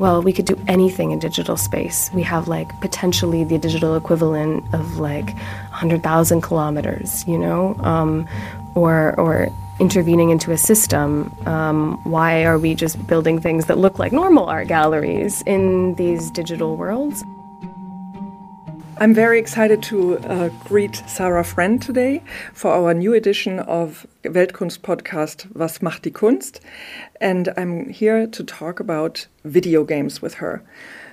well, we could do anything in digital space. We have like potentially the digital equivalent of like 100,000 kilometers, you know, um, or or intervening into a system. Um, why are we just building things that look like normal art galleries in these digital worlds? I'm very excited to uh, greet Sarah Friend today for our new edition of Weltkunst podcast Was macht die Kunst? And I'm here to talk about video games with her.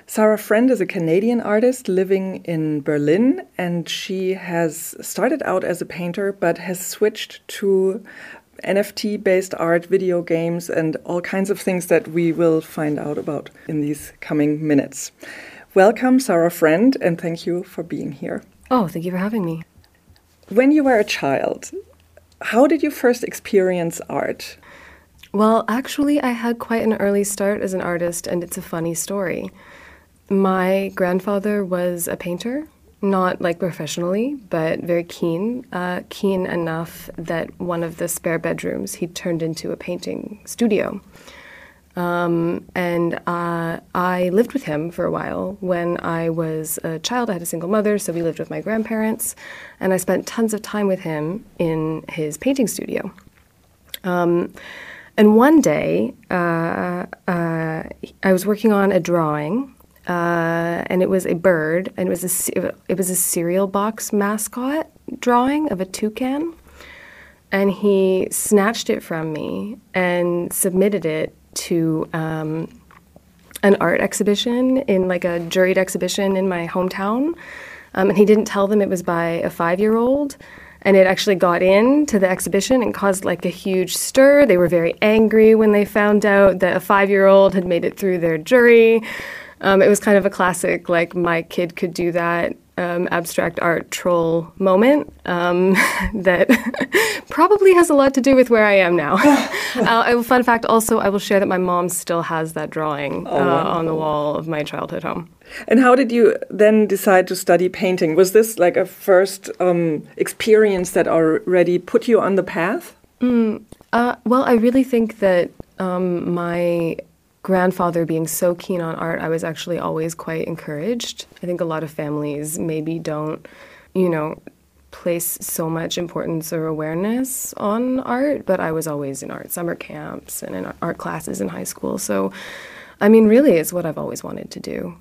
Sarah Friend is a Canadian artist living in Berlin, and she has started out as a painter but has switched to NFT based art, video games, and all kinds of things that we will find out about in these coming minutes. Welcome, Sarah Friend, and thank you for being here. Oh, thank you for having me. When you were a child, how did you first experience art? Well, actually, I had quite an early start as an artist, and it's a funny story. My grandfather was a painter, not like professionally, but very keen, uh, keen enough that one of the spare bedrooms he turned into a painting studio. Um, and uh, I lived with him for a while. When I was a child, I had a single mother, so we lived with my grandparents, and I spent tons of time with him in his painting studio. Um, and one day, uh, uh, I was working on a drawing, uh, and it was a bird, and it was a it was a cereal box mascot drawing of a toucan. And he snatched it from me and submitted it to um, an art exhibition in like a juried exhibition in my hometown. Um, and he didn't tell them it was by a five year old. And it actually got into the exhibition and caused like a huge stir. They were very angry when they found out that a five year old had made it through their jury. Um, it was kind of a classic, like, my kid could do that um, abstract art troll moment um, that probably has a lot to do with where I am now. uh, fun fact also, I will share that my mom still has that drawing oh, uh, on the wall of my childhood home. And how did you then decide to study painting? Was this like a first um, experience that already put you on the path? Mm, uh, well, I really think that um, my grandfather being so keen on art, I was actually always quite encouraged. I think a lot of families maybe don't, you know, place so much importance or awareness on art, but I was always in art summer camps and in art classes in high school. So, I mean, really, it's what I've always wanted to do.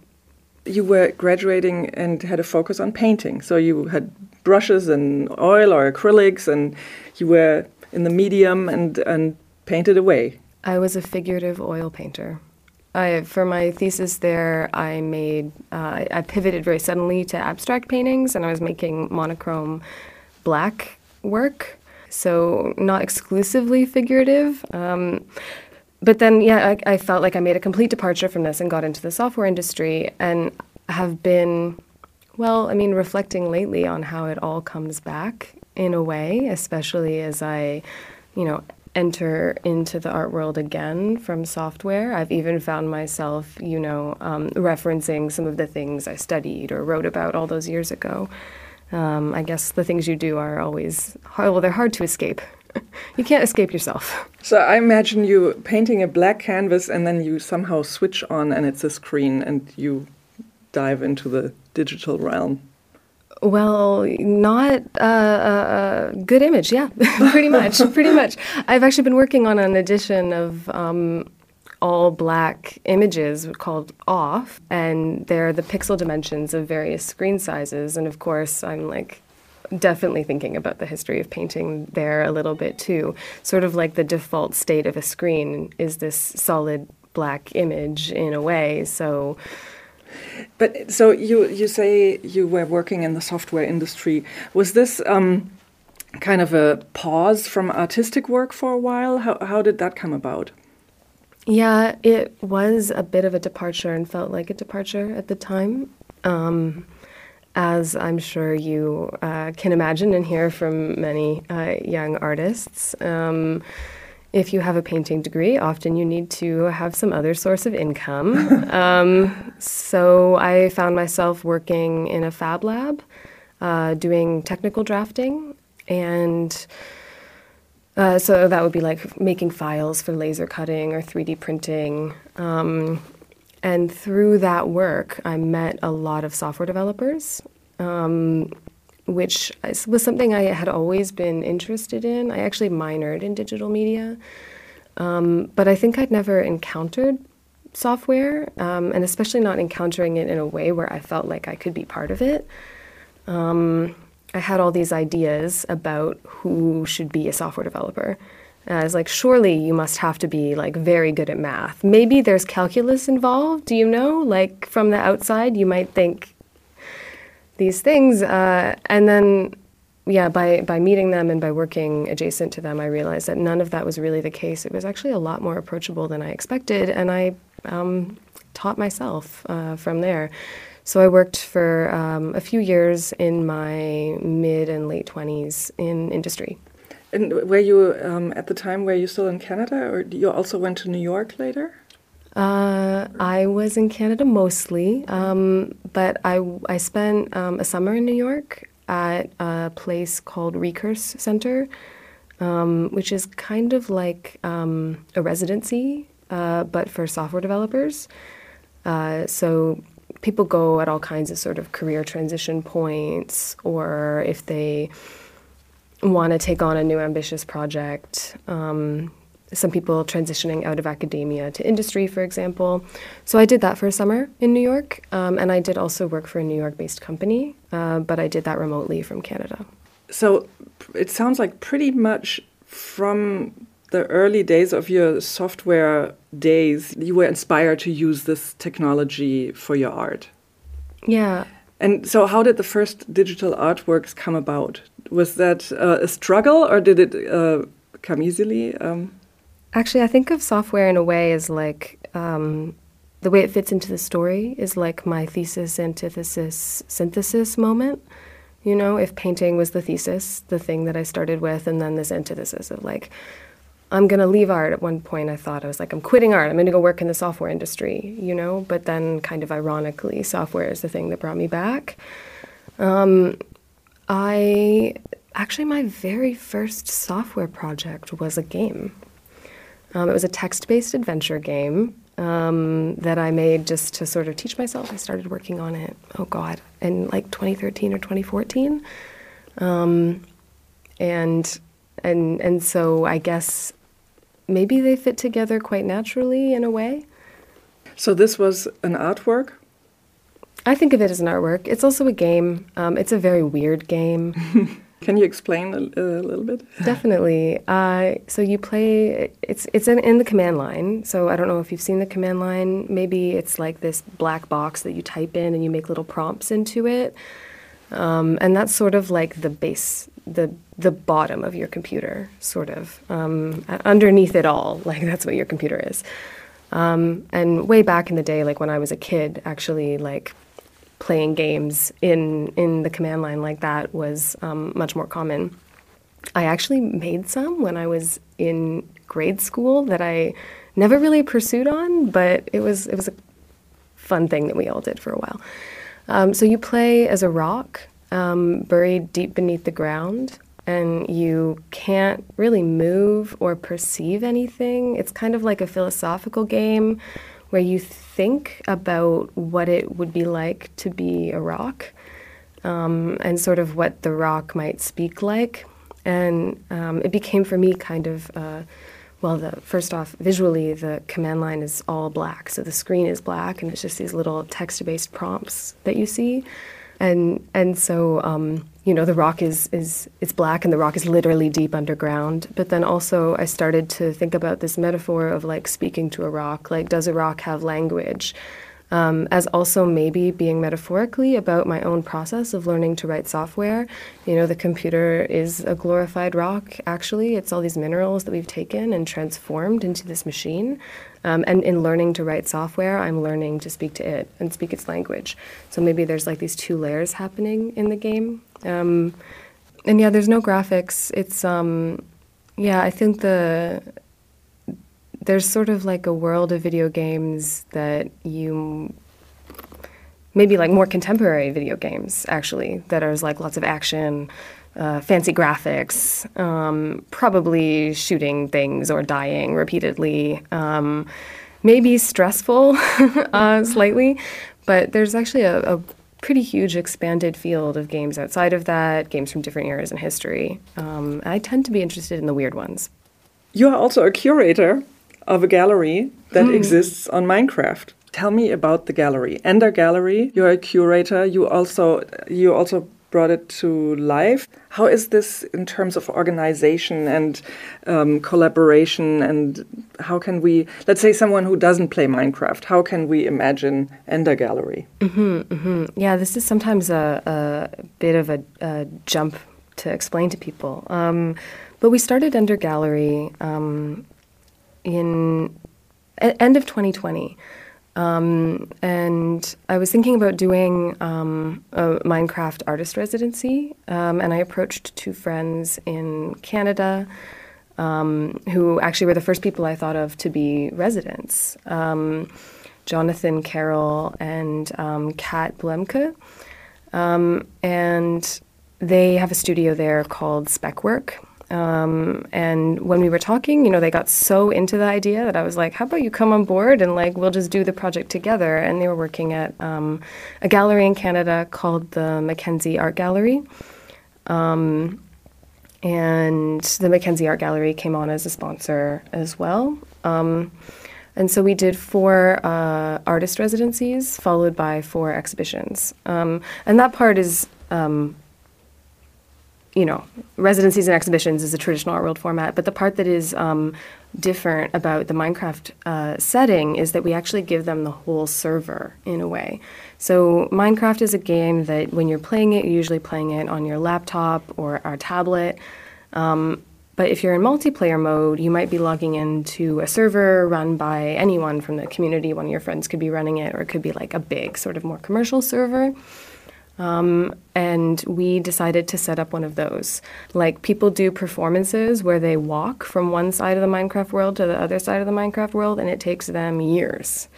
You were graduating and had a focus on painting. So you had brushes and oil or acrylics, and you were in the medium and, and painted away. I was a figurative oil painter. I, for my thesis there, I made uh, I pivoted very suddenly to abstract paintings, and I was making monochrome black work, so not exclusively figurative. Um, but then, yeah, I, I felt like I made a complete departure from this and got into the software industry, and have been, well, I mean, reflecting lately on how it all comes back in a way, especially as I, you know, enter into the art world again from software. I've even found myself, you know, um, referencing some of the things I studied or wrote about all those years ago. Um, I guess the things you do are always hard, well, they're hard to escape. you can't escape yourself. So I imagine you painting a black canvas and then you somehow switch on and it's a screen and you dive into the digital realm. Well, not a, good image, yeah, pretty much, pretty much. I've actually been working on an edition of um, all black images called Off, and they're the pixel dimensions of various screen sizes. And of course, I'm like definitely thinking about the history of painting there a little bit too. Sort of like the default state of a screen is this solid black image in a way. So but so you you say you were working in the software industry. Was this um, kind of a pause from artistic work for a while? How how did that come about? Yeah, it was a bit of a departure and felt like a departure at the time. Um, as I'm sure you uh, can imagine and hear from many uh, young artists. Um, if you have a painting degree, often you need to have some other source of income. um, so I found myself working in a fab lab, uh, doing technical drafting, and uh, so that would be like making files for laser cutting or 3D printing. Um, and through that work, I met a lot of software developers, um, which was something I had always been interested in. I actually minored in digital media, um, but I think I'd never encountered software, um, and especially not encountering it in a way where I felt like I could be part of it. Um, I had all these ideas about who should be a software developer. And I was like, surely you must have to be like very good at math. Maybe there's calculus involved. Do you know? Like from the outside, you might think these things. Uh, and then, yeah, by, by meeting them and by working adjacent to them, I realized that none of that was really the case. It was actually a lot more approachable than I expected. And I um, taught myself uh, from there. So I worked for um, a few years in my mid and late 20s in industry. And were you um, at the time? Were you still in Canada, or you also went to New York later? Uh, I was in Canada mostly, um, but I I spent um, a summer in New York at a place called Recurse Center, um, which is kind of like um, a residency, uh, but for software developers. Uh, so people go at all kinds of sort of career transition points, or if they want to take on a new ambitious project. Um, some people transitioning out of academia to industry, for example. So I did that for a summer in New York, um, and I did also work for a New York based company, uh, but I did that remotely from Canada. So it sounds like pretty much from the early days of your software days, you were inspired to use this technology for your art. Yeah. And so, how did the first digital artworks come about? Was that uh, a struggle or did it uh, come easily? Um, Actually, I think of software in a way as like um, the way it fits into the story is like my thesis, antithesis, synthesis moment. You know, if painting was the thesis, the thing that I started with, and then this antithesis of like, I'm going to leave art. At one point, I thought I was like, I'm quitting art. I'm going to go work in the software industry, you know? But then, kind of ironically, software is the thing that brought me back. Um, I actually, my very first software project was a game. Um, it was a text based adventure game um, that I made just to sort of teach myself. I started working on it, oh God, in like 2013 or 2014. Um, and and and so I guess maybe they fit together quite naturally in a way. So this was an artwork I think of it as an artwork. It's also a game. Um, it's a very weird game. Can you explain a, a little bit? Definitely. Uh, so you play. It's it's in, in, the command line. So I don't know if you've seen the command line. Maybe it's like this black box that you type in and you make little prompts into it. Um, and that's sort of like the base, the the bottom of your computer, sort of. Um, underneath it all, like that's what your computer is. Um, and way back in the day, like when I was a kid, actually, like playing games in in the command line like that was um, much more common. I actually made some when I was in grade school that I never really pursued on, but it was it was a fun thing that we all did for a while. Um, so you play as a rock um, buried deep beneath the ground, and you can't really move or perceive anything. It's kind of like a philosophical game where you think about what it would be like to be a rock um, and sort of what the rock might speak like. And um, it became for me kind of, uh, well, the first off, visually, the command line is all black. So the screen is black, and it's just these little text based prompts that you see. And, and so, um, you know the rock is is it's black and the rock is literally deep underground but then also i started to think about this metaphor of like speaking to a rock like does a rock have language um, as also maybe being metaphorically about my own process of learning to write software. You know, the computer is a glorified rock, actually. It's all these minerals that we've taken and transformed into this machine. Um, and in learning to write software, I'm learning to speak to it and speak its language. So maybe there's like these two layers happening in the game. Um, and yeah, there's no graphics. It's, um, yeah, I think the there's sort of like a world of video games that you maybe like more contemporary video games actually that are like lots of action uh, fancy graphics um, probably shooting things or dying repeatedly um, maybe stressful uh, slightly, but there's actually a, a, pretty huge expanded field of games outside of that, games from different eras in history. Um, I tend to be interested in the weird ones. You are also a curator of a gallery that hmm. exists on Minecraft. Tell me about the gallery, Ender Gallery. You're a curator. You also you also brought it to life. How is this in terms of organization and um, collaboration? And how can we, let's say, someone who doesn't play Minecraft, how can we imagine Ender Gallery? Mm -hmm, mm -hmm. Yeah, this is sometimes a, a bit of a, a, jump to explain to people. Um, but we started Ender Gallery um, in end of 2020. Um, and I was thinking about doing um, a Minecraft artist residency, um, and I approached two friends in Canada um, who actually were the first people I thought of to be residents um, Jonathan Carroll and um, Kat Blemke. and they have a studio there called Speckwork, um, and when we were talking, you know, they got so into the idea that I was like, how about you come on board and like we'll just do the project together? And they were working at um, a gallery in Canada called the Mackenzie Art Gallery. Um, and the Mackenzie Art Gallery came on as a sponsor as well. Um, and so we did four uh, artist residencies, followed by four exhibitions. Um, and that part is um, you know, residencies and exhibitions is a traditional art world format, but the part that is um, different about the Minecraft uh, setting is that we actually give them the whole server in a way. So Minecraft is a game that when you're playing it, you're usually playing it on your laptop or our tablet. Um, but if you're in multiplayer mode, you might be logging into a server run by anyone from the community. One of your friends could be running it, or it could be like a big, sort of more commercial server. Um, and we decided to set up one of those. Like people do performances where they walk from one side of the Minecraft world to the other side of the Minecraft world, and it takes them years.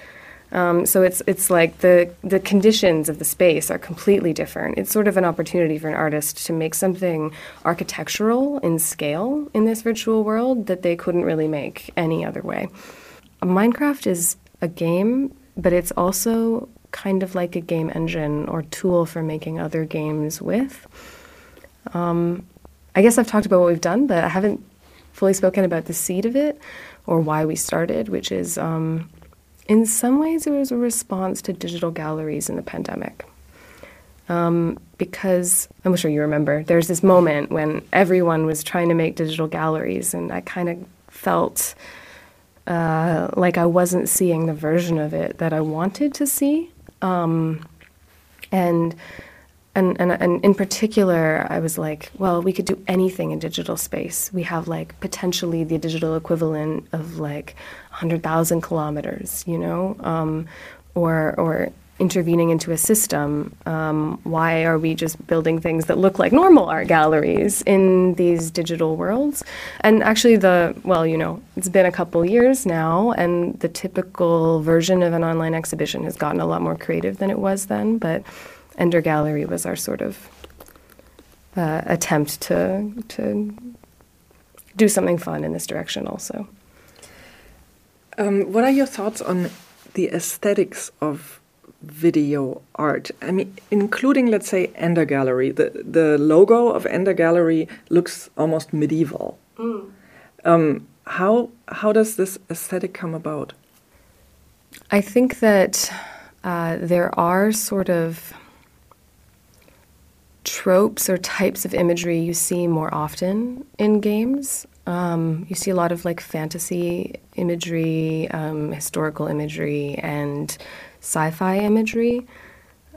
Um, so it's it's like the the conditions of the space are completely different. It's sort of an opportunity for an artist to make something architectural in scale in this virtual world that they couldn't really make any other way. Minecraft is a game, but it's also kind of like a game engine or tool for making other games with. Um, I guess I've talked about what we've done, but I haven't fully spoken about the seed of it or why we started, which is um, in some ways it was a response to digital galleries in the pandemic. Um, because I'm sure you remember, there's this moment when everyone was trying to make digital galleries, and I kind of felt uh, like I wasn't seeing the version of it that I wanted to see. Um, and and, and, and in particular, I was like, well, we could do anything in digital space. We have like potentially the digital equivalent of like 100,000 kilometers, you know, um, or or intervening into a system. Um, why are we just building things that look like normal art galleries in these digital worlds? And actually, the well, you know, it's been a couple years now, and the typical version of an online exhibition has gotten a lot more creative than it was then. But Ender Gallery was our sort of uh, attempt to to do something fun in this direction, also. Um, what are your thoughts on the aesthetics of video art. I mean, including, let's say, Ender Gallery. The, the logo of Ender Gallery looks almost medieval. Mm. Um, how, how does this aesthetic come about? I think that uh, there are sort of tropes or types of imagery you see more often in games. Um, you see a lot of like fantasy imagery, um, historical imagery, and sci fi imagery.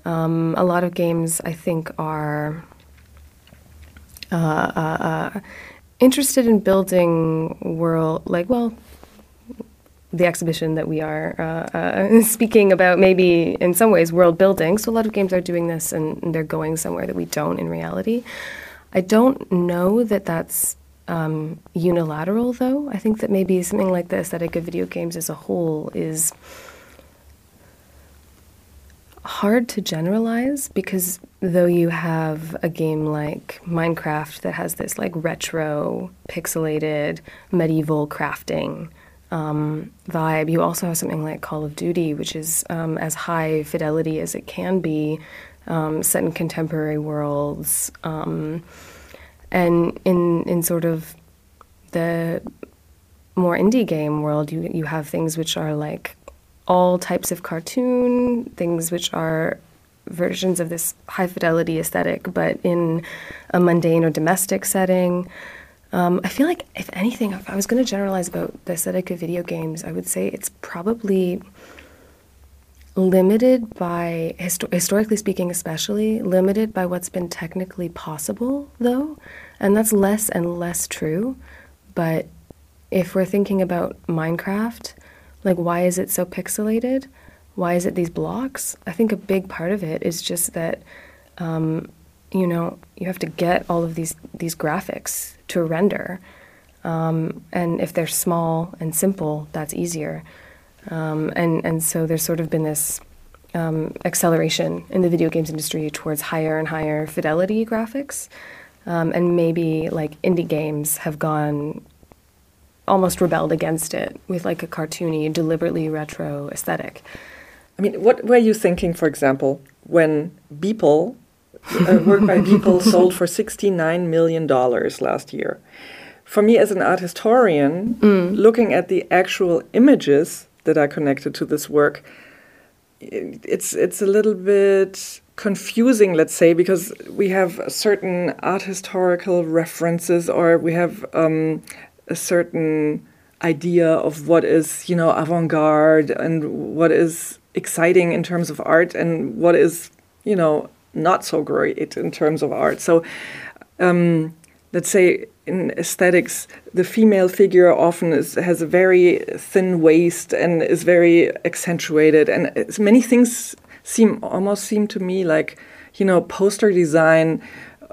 Um, a lot of games, I think, are uh, uh, uh, interested in building world, like, well, the exhibition that we are uh, uh, speaking about, maybe in some ways, world building. So a lot of games are doing this and, and they're going somewhere that we don't in reality. I don't know that that's um, unilateral, though. I think that maybe something like the aesthetic of video games as a whole is hard to generalize because though you have a game like Minecraft that has this like retro, pixelated, medieval crafting, um, vibe. You also have something like Call of Duty, which is um, as high fidelity as it can be, um, set in contemporary worlds, um, and in in sort of the more indie game world, you you have things which are like all types of cartoon, things which are versions of this high fidelity aesthetic, but in a mundane or domestic setting. Um, I feel like, if anything, if I was going to generalize about the aesthetic of video games, I would say it's probably limited by, histo- historically speaking, especially, limited by what's been technically possible, though. And that's less and less true. But if we're thinking about Minecraft, like, why is it so pixelated? Why is it these blocks? I think a big part of it is just that, um, you know, you have to get all of these these graphics to render, um, and if they're small and simple, that's easier. Um, and and so there's sort of been this um, acceleration in the video games industry towards higher and higher fidelity graphics, um, and maybe like indie games have gone almost rebelled against it with like a cartoony, deliberately retro aesthetic. I mean, what were you thinking, for example, when Beeple, uh, work by Beeple, sold for $69 million last year? For me, as an art historian, mm. looking at the actual images that are connected to this work, it's it's a little bit confusing, let's say, because we have certain art historical references, or we have um, a certain idea of what is you know avant-garde and what is exciting in terms of art and what is you know not so great in terms of art. So um, let's say in aesthetics the female figure often is, has a very thin waist and is very accentuated. And many things seem almost seem to me like you know poster design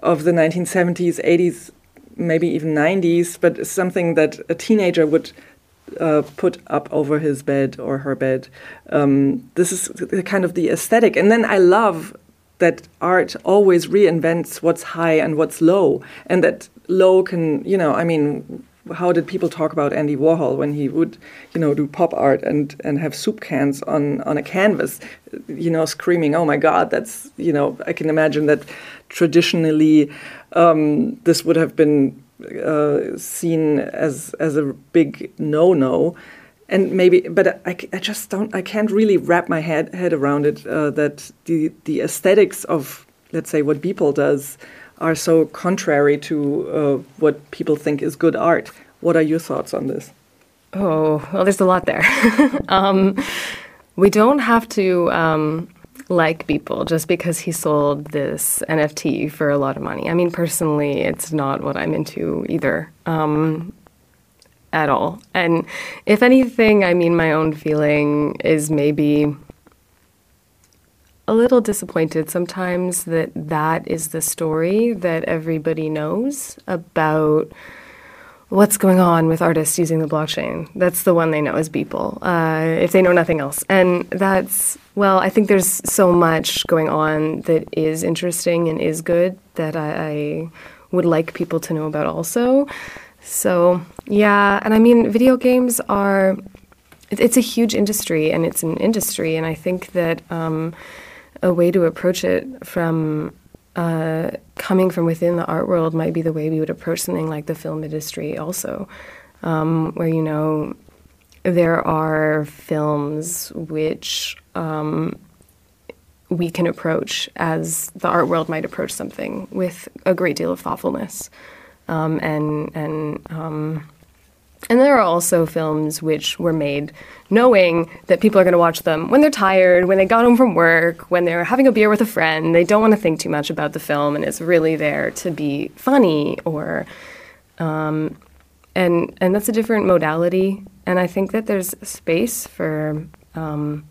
of the 1970s 80s maybe even 90s, but something that a teenager would uh, put up over his bed or her bed. Um, this is kind of the aesthetic. And then I love that art always reinvents what's high and what's low, and that low can, you know, I mean, how did people talk about Andy Warhol when he would, you know, do pop art and and have soup cans on on a canvas, you know, screaming, "Oh my God!" That's you know, I can imagine that traditionally um, this would have been uh, seen as as a big no no. And maybe, but I, I just don't, I can't really wrap my head, head around it uh, that the, the aesthetics of, let's say, what Beeple does are so contrary to uh, what people think is good art. What are your thoughts on this? Oh, well, there's a lot there. um, we don't have to um, like people just because he sold this NFT for a lot of money. I mean, personally, it's not what I'm into either. Um, at all. And if anything, I mean, my own feeling is maybe a little disappointed sometimes that that is the story that everybody knows about what's going on with artists using the blockchain. That's the one they know is Beeple, uh, if they know nothing else. And that's, well, I think there's so much going on that is interesting and is good that I, I would like people to know about also. So, yeah, and I mean, video games are, it's a huge industry and it's an industry. And I think that, um, a way to approach it from uh, coming from within the art world might be the way we would approach something like the film industry, also, um, where you know there are films which um, we can approach as the art world might approach something with a great deal of thoughtfulness um, and and um, and there are also films which were made knowing that people are going to watch them when they're tired, when they got home from work, when they're having a beer with a friend. They don't want to think too much about the film, and it's really there to be funny or, um, and and that's a different modality. And I think that there's space for, um,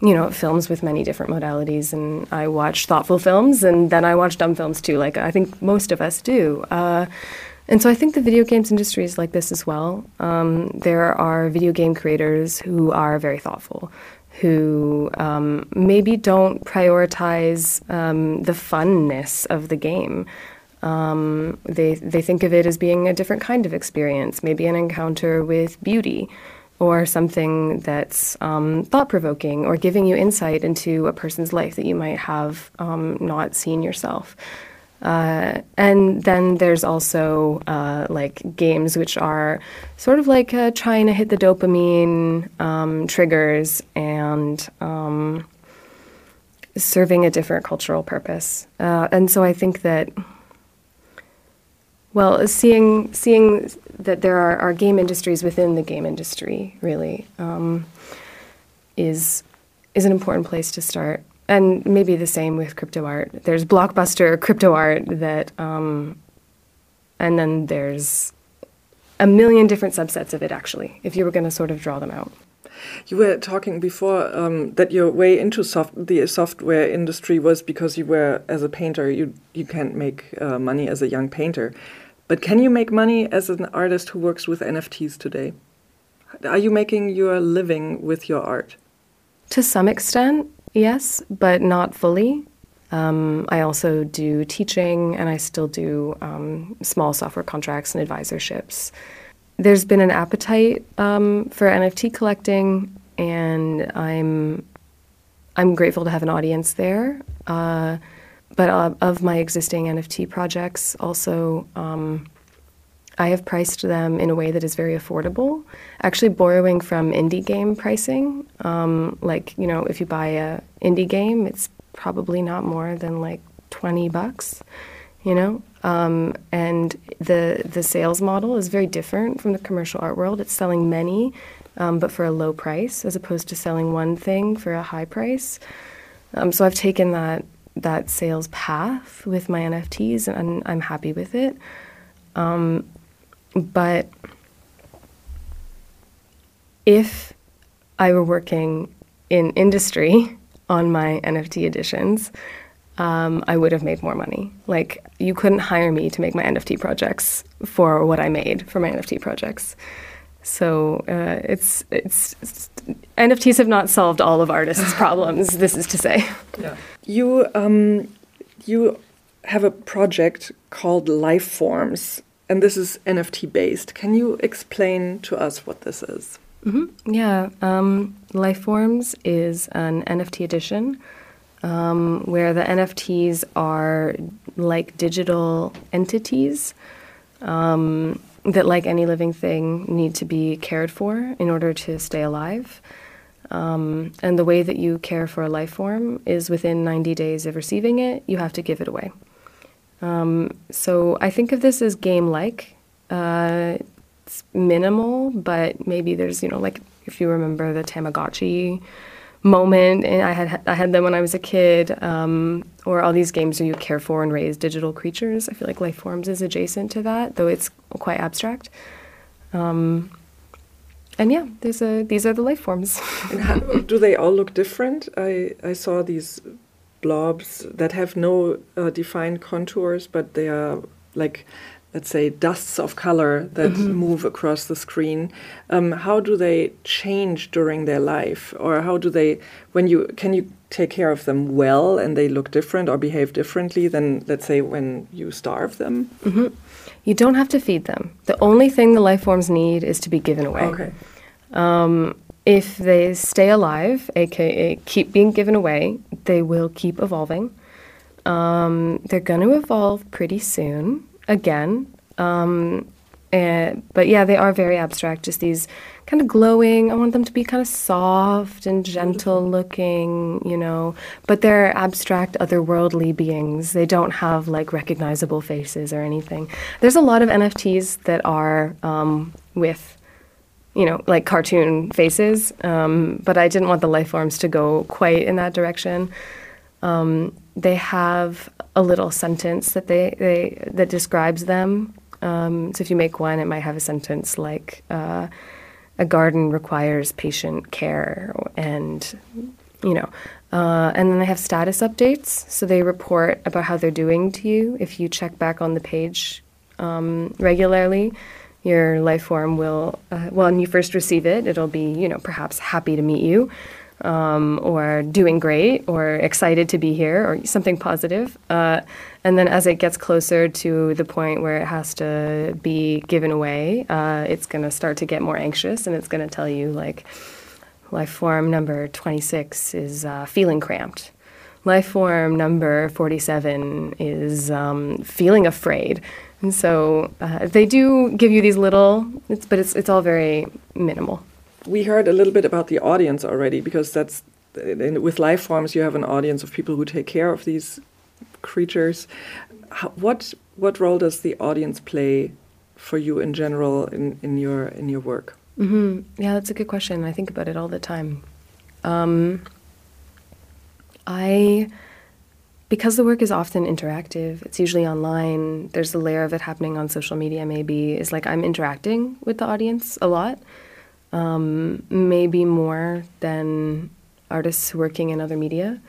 you know, films with many different modalities. And I watch thoughtful films, and then I watch dumb films too. Like I think most of us do. Uh, and so I think the video games industry is like this as well. Um, there are video game creators who are very thoughtful, who um, maybe don't prioritize um, the funness of the game. Um, they they think of it as being a different kind of experience, maybe an encounter with beauty, or something that's um, thought provoking, or giving you insight into a person's life that you might have um, not seen yourself. Uh, and then there's also uh, like games which are sort of like uh, trying to hit the dopamine um, triggers and um, serving a different cultural purpose. Uh, and so I think that, well, seeing seeing that there are, are game industries within the game industry really um, is is an important place to start and maybe the same with crypto art. There's blockbuster crypto art that, um, and then there's a million different subsets of it actually, if you were going to sort of draw them out. You were talking before um, that your way into soft, the software industry was because you were as a painter. You you can't make uh, money as a young painter, but can you make money as an artist who works with NFTs today? Are you making your living with your art? To some extent, Yes, but not fully. Um, I also do teaching and I still do um, small software contracts and advisorships. There's been an appetite um, for NFT collecting, and I'm I'm grateful to have an audience there. Uh, but uh, of my existing NFT projects, also um, I have priced them in a way that is very affordable, actually borrowing from indie game pricing. Um, like, you know, if you buy a indie game, it's probably not more than like 20 bucks, you know? Um, and the, the sales model is very different from the commercial art world. It's selling many, um, but for a low price, as opposed to selling one thing for a high price. Um, so I've taken that, that sales path with my NFTs, and I'm happy with it. Um, but if I were working in industry on my NFT editions, um, I would have made more money. Like, you couldn't hire me to make my NFT projects for what I made for my NFT projects. So uh, it's, it's, it's NFTs have not solved all of artists' problems. This is to say. Yeah. You um, you have a project called Life Forms, and this is NFT based. Can you explain to us what this is? Mm -hmm. Yeah, um, Lifeforms is an NFT edition um, where the NFTs are like digital entities um, that, like any living thing, need to be cared for in order to stay alive. Um, and the way that you care for a life form is within 90 days of receiving it, you have to give it away. Um, so I think of this as game-like. Uh, it's minimal, but maybe there's you know like if you remember the Tamagotchi moment, and I had I had them when I was a kid, um, or all these games where you care for and raise digital creatures. I feel like Life Forms is adjacent to that, though it's quite abstract. Um, and yeah, there's a these are the life forms. do they all look different? I I saw these blobs that have no uh, defined contours, but they are like, let's say, dusts of color that mm -hmm. move across the screen. Um, how do they change during their life, or how do they, when you can you take care of them well and they look different or behave differently than, let's say, when you starve them? Mm -hmm. You don't have to feed them. The only thing the life forms need is to be given away. Okay. Um, if they stay alive, aka keep being given away, they will keep evolving. Um, they're going to evolve pretty soon again. Um, and, but yeah, they are very abstract, just these kind of glowing. I want them to be kind of soft and gentle looking, you know, but they're abstract, otherworldly beings. They don't have like recognizable faces or anything. There's a lot of NFTs that are um, with you know, like cartoon faces. Um, but I didn't want the life forms to go quite in that direction. Um, they have a little sentence that they, they that describes them. Um, so if you make one, it might have a sentence like, uh, "A garden requires patient care," and you know. Uh, and then they have status updates, so they report about how they're doing to you if you check back on the page um, regularly your life form will, uh, when you first receive it, it'll be, you know, perhaps happy to meet you. um, or doing great or excited to be here or something positive. Uh, and then as it gets closer to the point where it has to be given away, uh, it's going to start to get more anxious and it's going to tell you, like, life form number 26 is uh, feeling cramped. Life form number 47 is um, feeling afraid. And so uh, they do give you these little, it's, but it's, it's all very minimal we heard a little bit about the audience already because that's with life forms you have an audience of people who take care of these creatures. How, what what role does the audience play for you in general in, in your in your work? Mm -hmm. Yeah, that's a good question. I think about it all the time. Um, I because the work is often interactive, it's usually online, there's a layer of it happening on social media maybe, is like I'm interacting with the audience a lot um, maybe more than artists working in other media.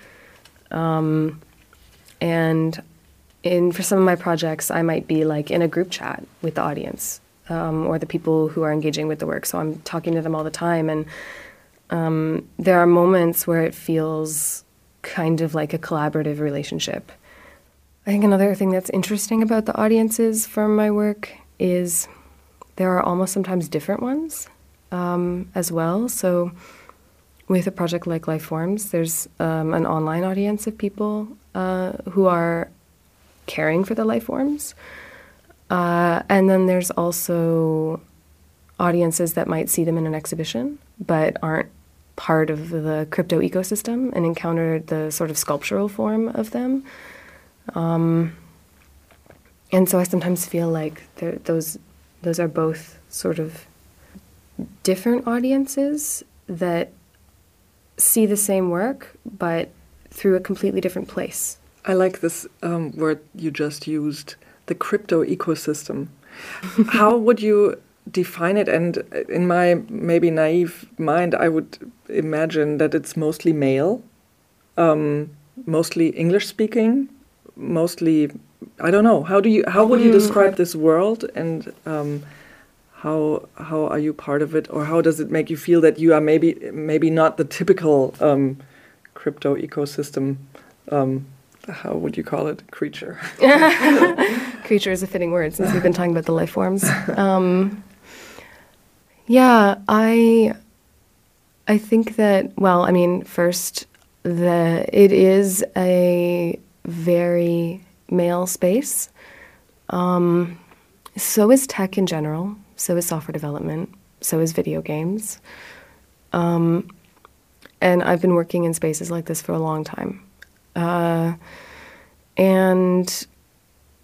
Um, and in for some of my projects, I might be like in a group chat with the audience um, or the people who are engaging with the work. So I'm talking to them all the time, and um, there are moments where it feels kind of like a collaborative relationship. I think another thing that's interesting about the audiences from my work is there are almost sometimes different ones um, as well. So, with a project like Life Forms, there's um, an online audience of people uh, who are caring for the life forms. Uh, and then there's also audiences that might see them in an exhibition but aren't part of the crypto ecosystem and encountered the sort of sculptural form of them. Um, and so I sometimes feel like those those are both sort of different audiences that see the same work, but through a completely different place. I like this um, word you just used the crypto ecosystem. How would you define it? And in my maybe naive mind, I would imagine that it's mostly male, um, mostly English speaking, mostly. I don't know. How do you? How would you mm. describe this world? And um, how how are you part of it, or how does it make you feel that you are maybe maybe not the typical um, crypto ecosystem? Um, how would you call it? Creature. Creature is a fitting word since we've been talking about the life forms. Um, yeah, I I think that well, I mean, first the it is a very male space. Um, so is tech in general so is software development, so is video games. Um, and I've been working in spaces like this for a long time. Uh, and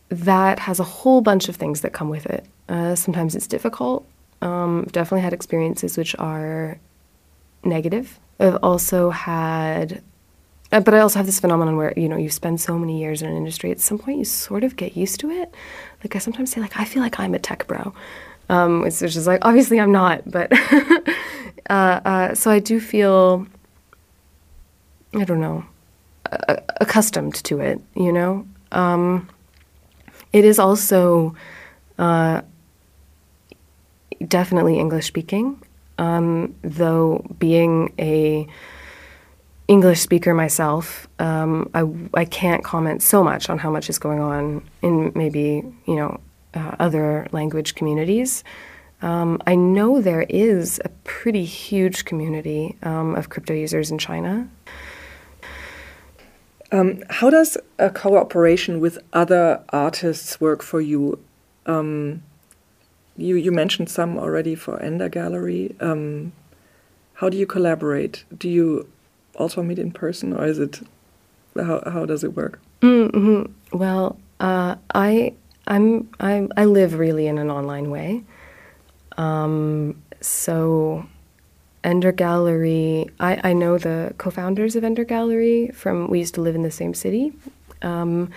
that has a whole bunch of things that come with it. Uh, sometimes it's difficult. Um, definitely had experiences which are negative. I've also had, uh, but I also have this phenomenon where you know you spend so many years in an industry. At some point, you sort of get used to it. Like I sometimes say, like I feel like I'm a tech bro, um, which is like obviously I'm not, but uh, uh, so I do feel I don't know accustomed to it. You know, um, it is also uh, definitely English speaking, um, though being a English speaker myself, um, I, I can't comment so much on how much is going on in maybe you know uh, other language communities. Um, I know there is a pretty huge community um, of crypto users in China. Um, how does a cooperation with other artists work for you? Um, you, you mentioned some already for Ender Gallery. Um, how do you collaborate? Do you also meet in person, or is it how how does it work? Mm -hmm. Well, uh, I I'm, I'm I live really in an online way. Um, so Ender Gallery, I, I know the co-founders of Ender Gallery from we used to live in the same city. Um,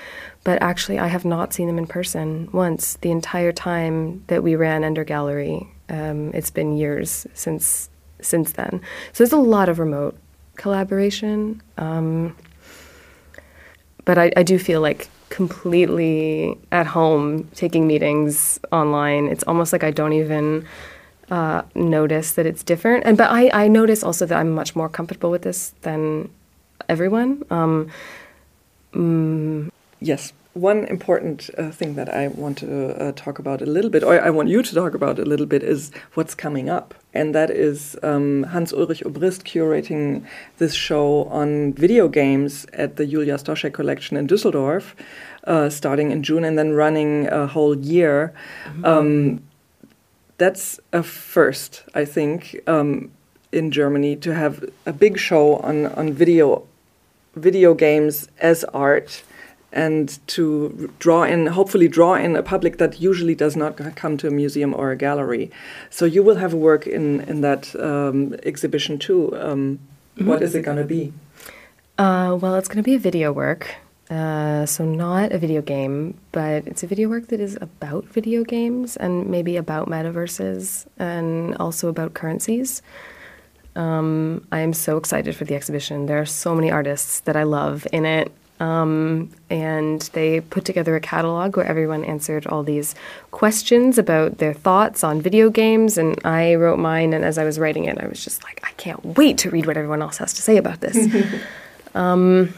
but actually, I have not seen them in person once the entire time that we ran Ender Gallery. Um, it's been years since since then. So there's a lot of remote collaboration. Um, but I, I do feel like completely at home taking meetings online. It's almost like I don't even uh, notice that it's different. And but I, I notice also that I'm much more comfortable with this than everyone. Um, mm. Yes. One important uh, thing that I want to uh, talk about a little bit, or I want you to talk about a little bit, is what's coming up. And that is um, Hans Ulrich Obrist curating this show on video games at the Julia Stoschek collection in Düsseldorf, uh, starting in June and then running a whole year. Mm -hmm. um, that's a first, I think, um, in Germany to have a big show on on video video games as art and to draw in hopefully draw in a public that usually does not come to a museum or a gallery so you will have a work in in that um, exhibition too um, mm -hmm. what is it going to be uh, well it's going to be a video work uh, so not a video game, but it's a video work that is about video games and maybe about metaverses and also about currencies. Um, I am so excited for the exhibition. There are so many artists that I love in it. Um, and they put together a catalog where everyone answered all these questions about their thoughts on video games. And I wrote mine, and as I was writing it, I was just like, I can't wait to read what everyone else has to say about this. um,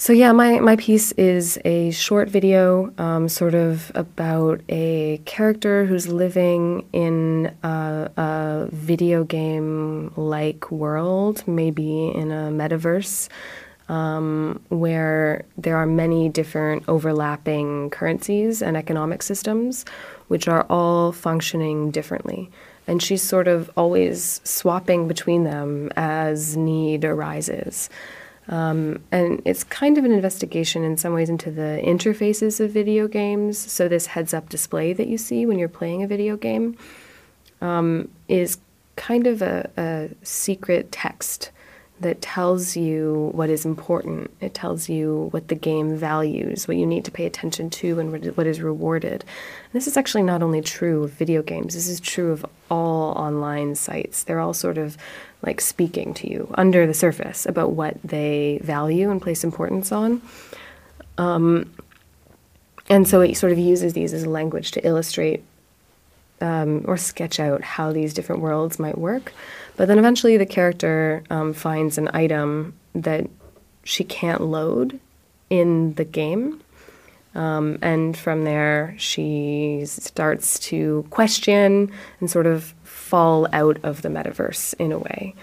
so yeah, my, my piece is a short video, um, sort of about a character who's living in a, a video game-like world, maybe in a metaverse, um, where there are many different overlapping currencies and economic systems, which are all functioning differently. And she's sort of always swapping between them as need arises. Um, and it's kind of an investigation in some ways into the interfaces of video games. So, this heads up display that you see when you're playing a video game um, is kind of a, a, secret text that tells you what is important. It tells you what the game values, what you need to pay attention to, and what is rewarded. And this is actually not only true of video games, this is true of all online sites. They're all sort of like speaking to you under the surface about what they value and place importance on. Um, and so it sort of uses these as a language to illustrate um, or sketch out how these different worlds might work. But then eventually the character um, finds an item that she can't load in the game. Um, and from there, she starts to question and sort of fall out of the metaverse in a way,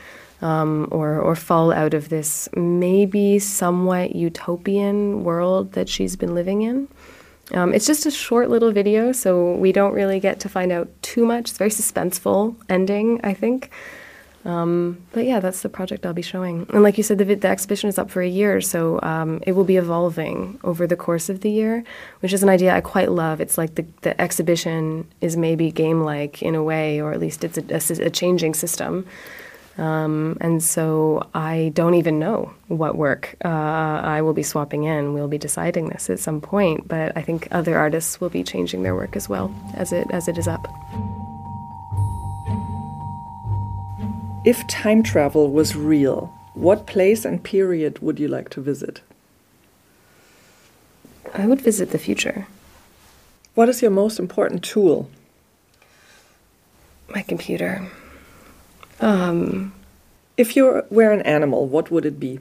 um, or or fall out of this maybe somewhat utopian world that she's been living in. Um, it's just a short little video, so we don't really get to find out too much. It's very suspenseful ending, I think. Um, but yeah, that's the project I'll be showing. And like you said, the, the exhibition is up for a year, so um, it will be evolving over the course of the year, which is an idea I quite love. It's like the, the exhibition is maybe game like in a way, or at least it's a, a, a changing system. Um, and so I don't even know what work uh, I will be swapping in. We'll be deciding this at some point, but I think other artists will be changing their work as well as it as it is up. If time travel was real, what place and period would you like to visit? I would visit the future. What is your most important tool? My computer. Um, if you were an animal, what would it be?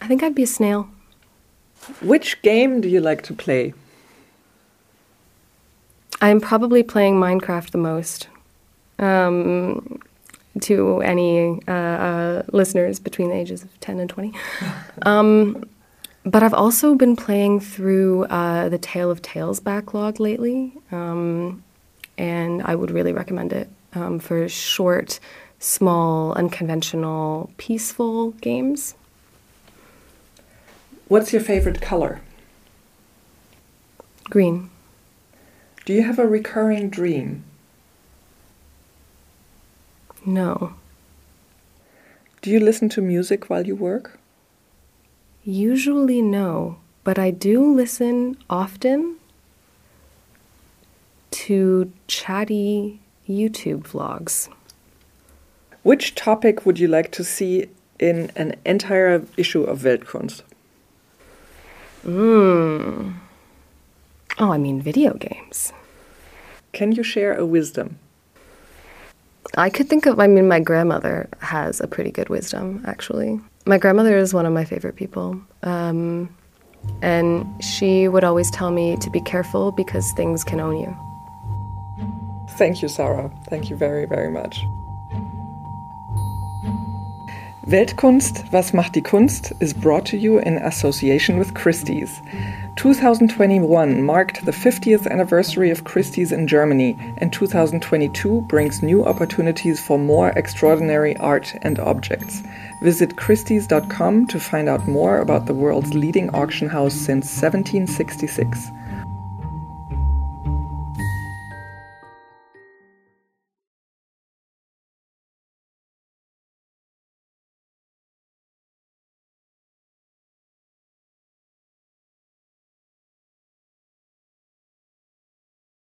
I think I'd be a snail. Which game do you like to play? I'm probably playing Minecraft the most um, to any uh, uh, listeners between the ages of 10 and 20. Um, but I've also been playing through uh, the Tale of Tales backlog lately, um, and I would really recommend it um, for short, small, unconventional, peaceful games. What's your favorite color? Green. Do you have a recurring dream? No. Do you listen to music while you work? Usually no, but I do listen often to chatty YouTube vlogs. Which topic would you like to see in an entire issue of Weltkunst? Hmm. Oh, I mean video games. Can you share a wisdom? I could think of, I mean, my grandmother has a pretty good wisdom, actually. My grandmother is one of my favorite people. Um, and she would always tell me to be careful because things can own you. Thank you, Sarah. Thank you very, very much. Weltkunst, Was macht die Kunst? is brought to you in association with Christie's. 2021 marked the 50th anniversary of Christie's in Germany, and 2022 brings new opportunities for more extraordinary art and objects. Visit Christie's.com to find out more about the world's leading auction house since 1766.